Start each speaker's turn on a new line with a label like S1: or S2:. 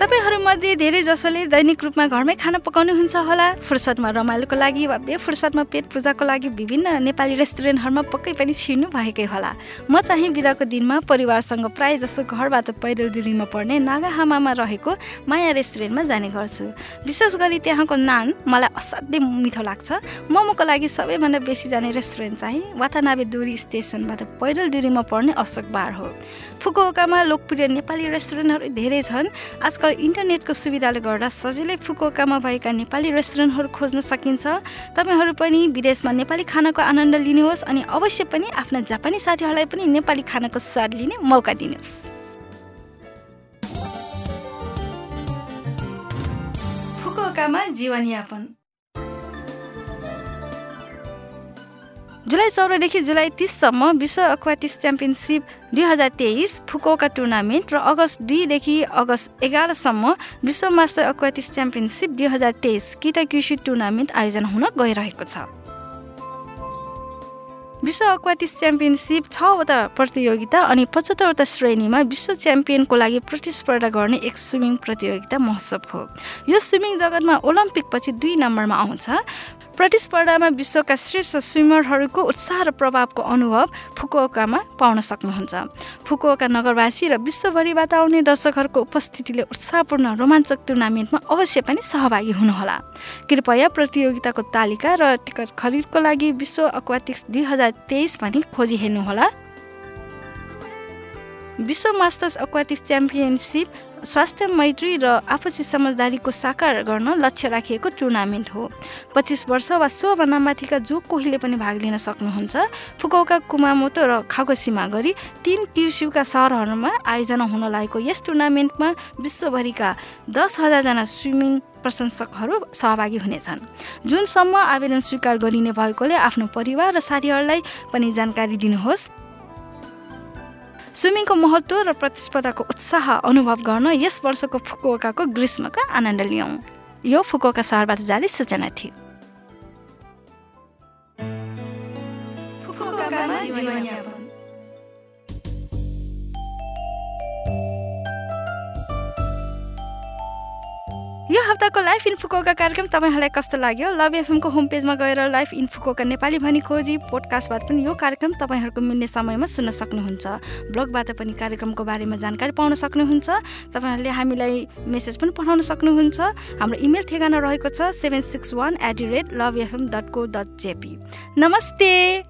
S1: तपाईँहरूमध्ये धेरै जसोले दैनिक रूपमा घरमै खाना पकाउनुहुन्छ होला। फुर्सदमा रमाइलोको लागि वा बेफुर्सदमा पेट पूजाको लागि विभिन्न नेपाली रेस्टुरेन्टहरूमा पक्कै पनि छिर्नु भएकै होला। म चाहिँ बिदाको दिनमा परिवारसँग प्राय जसो घरबाट पैदल दूरीमा पर्ने नागाहामामा रहेको माया रेस्टुरेन्टमा जाने गर्छु। विशेष गरी त्यहाँको नान मलाई असाध्यै मिठो लाग्छ। मोमोको लागि सबैभन्दा बेसी जाने रेस्टुरेन्ट चाहिँ वातानाबे दूरी स्टेसनबाट पैदल दूरीमा पर्ने अशोक बार हो। फुकुओकामा लोकप्रिय नेपाली रेस्टुरेन्टहरू धेरै छन्। आजकल इन्टरनेटको सुविधाले गर्दा सजिलै फुकुओकामा भएका नेपाली रेस्टुरेन्टहरू खोज्न सकिन्छ। तपाईँहरू पनि विदेशमा नेपाली खानाको आनन्द लिनुहोस् अनि अवश्य पनि आफ्ना जापानी साथीहरूलाई पनि नेपाली खानाको स्वाद लिने मौका दिनुहोस्। फुकुओकामा जीवनयापन। जुलाई चौधदेखि जुलाई तिससम्म विश्व एक्वाटिक्स च्याम्पियनसिप दुई हजार तेइस फुकोका टुर्नामेन्ट र अगस्त दुईदेखि अगस्त एघारसम्म विश्व मास्टर एक्वाटिक्स च्याम्पियनसिप दुई हजार तेइस किताक्युसी टुर्नामेन्ट आयोजना हुन गइरहेको छ। विश्व एक्वाटिक्स च्याम्पियनसिप छवटा प्रतियोगिता अनि पचहत्तरवटा श्रेणीमा विश्व च्याम्पियनको लागि प्रतिस्पर्धा गर्ने एक स्विमिङ प्रतियोगिता महोत्सव हो। यो स्विमिङ जगतमा ओलम्पिक पछि दुई नम्बरमा आउँछ। प्रतिस्पर्धामा विश्वका श्रेष्ठ स्विमरहरूको उत्साह र प्रभावको अनुभव फुकुओकामा पाउन सक्नुहुन्छ। फुकुओका नगरवासी र विश्वभरिबाट आउने दर्शकहरूको उपस्थितिले उत्साहपूर्ण रोमाञ्चक टुर्नामेन्टमा अवश्य पनि सहभागी हुनुहोला। कृपया प्रतियोगिताको तालिका र टिकट खरिदको लागि विश्व एक्वाटिक्स दुई हजार तेइस पनि खोजी हेर्नुहोला। विश्व मास्टर्स एक्वाटिक्स च्याम्पियनसिप स्वास्थ्य मैत्री र आपसी समझदारीको साकार गर्न लक्ष्य राखिएको टुर्नामेन्ट हो। पच्चिस वर्ष वा सोभन्दा माथिका जो कोहीले पनि भाग लिन सक्नुहुन्छ। फुकौका कुमामोतो र खागोसीमा गरी तीन क्युस्युका सहरहरूमा आयोजना हुन लागेको यस टुर्नामेन्टमा विश्वभरिका दस हजारजना स्विमिङ प्रशंसकहरू सहभागी हुनेछन्। जुनसम्म आवेदन स्वीकार गरिने भएकोले आफ्नो परिवार र साथीहरूलाई पनि जानकारी दिनुहोस्। स्विमिङको महत्त्व र प्रतिस्पर्धाको उत्साह अनुभव गर्न यस वर्षको फुकुओकाको ग्रीष्मका आनन्द लियौँ। यो फुकुओका सहरबाट जारी सूचना थियो। यो हप्ताको लाइफ इन्फोकोका कार्यक्रम तपाईँहरूलाई कस्तो लाग्यो? लभ एफएमको होम पेजमा गएर लाइफ इन्फोकोका नेपाली भनी खोजी पोडकास्टबाट पनि यो कार्यक्रम तपाईँहरूको मिल्ने समयमा सुन्न सक्नुहुन्छ। ब्लगबाट पनि कार्यक्रमको बारेमा जानकारी पाउन सक्नुहुन्छ। तपाईँहरूले हामीलाई मेसेज पनि पठाउन सक्नुहुन्छ। हाम्रो इमेल ठेगाना रहेको छ seven six one eight the rate love FM dot co dot JP नमस्ते!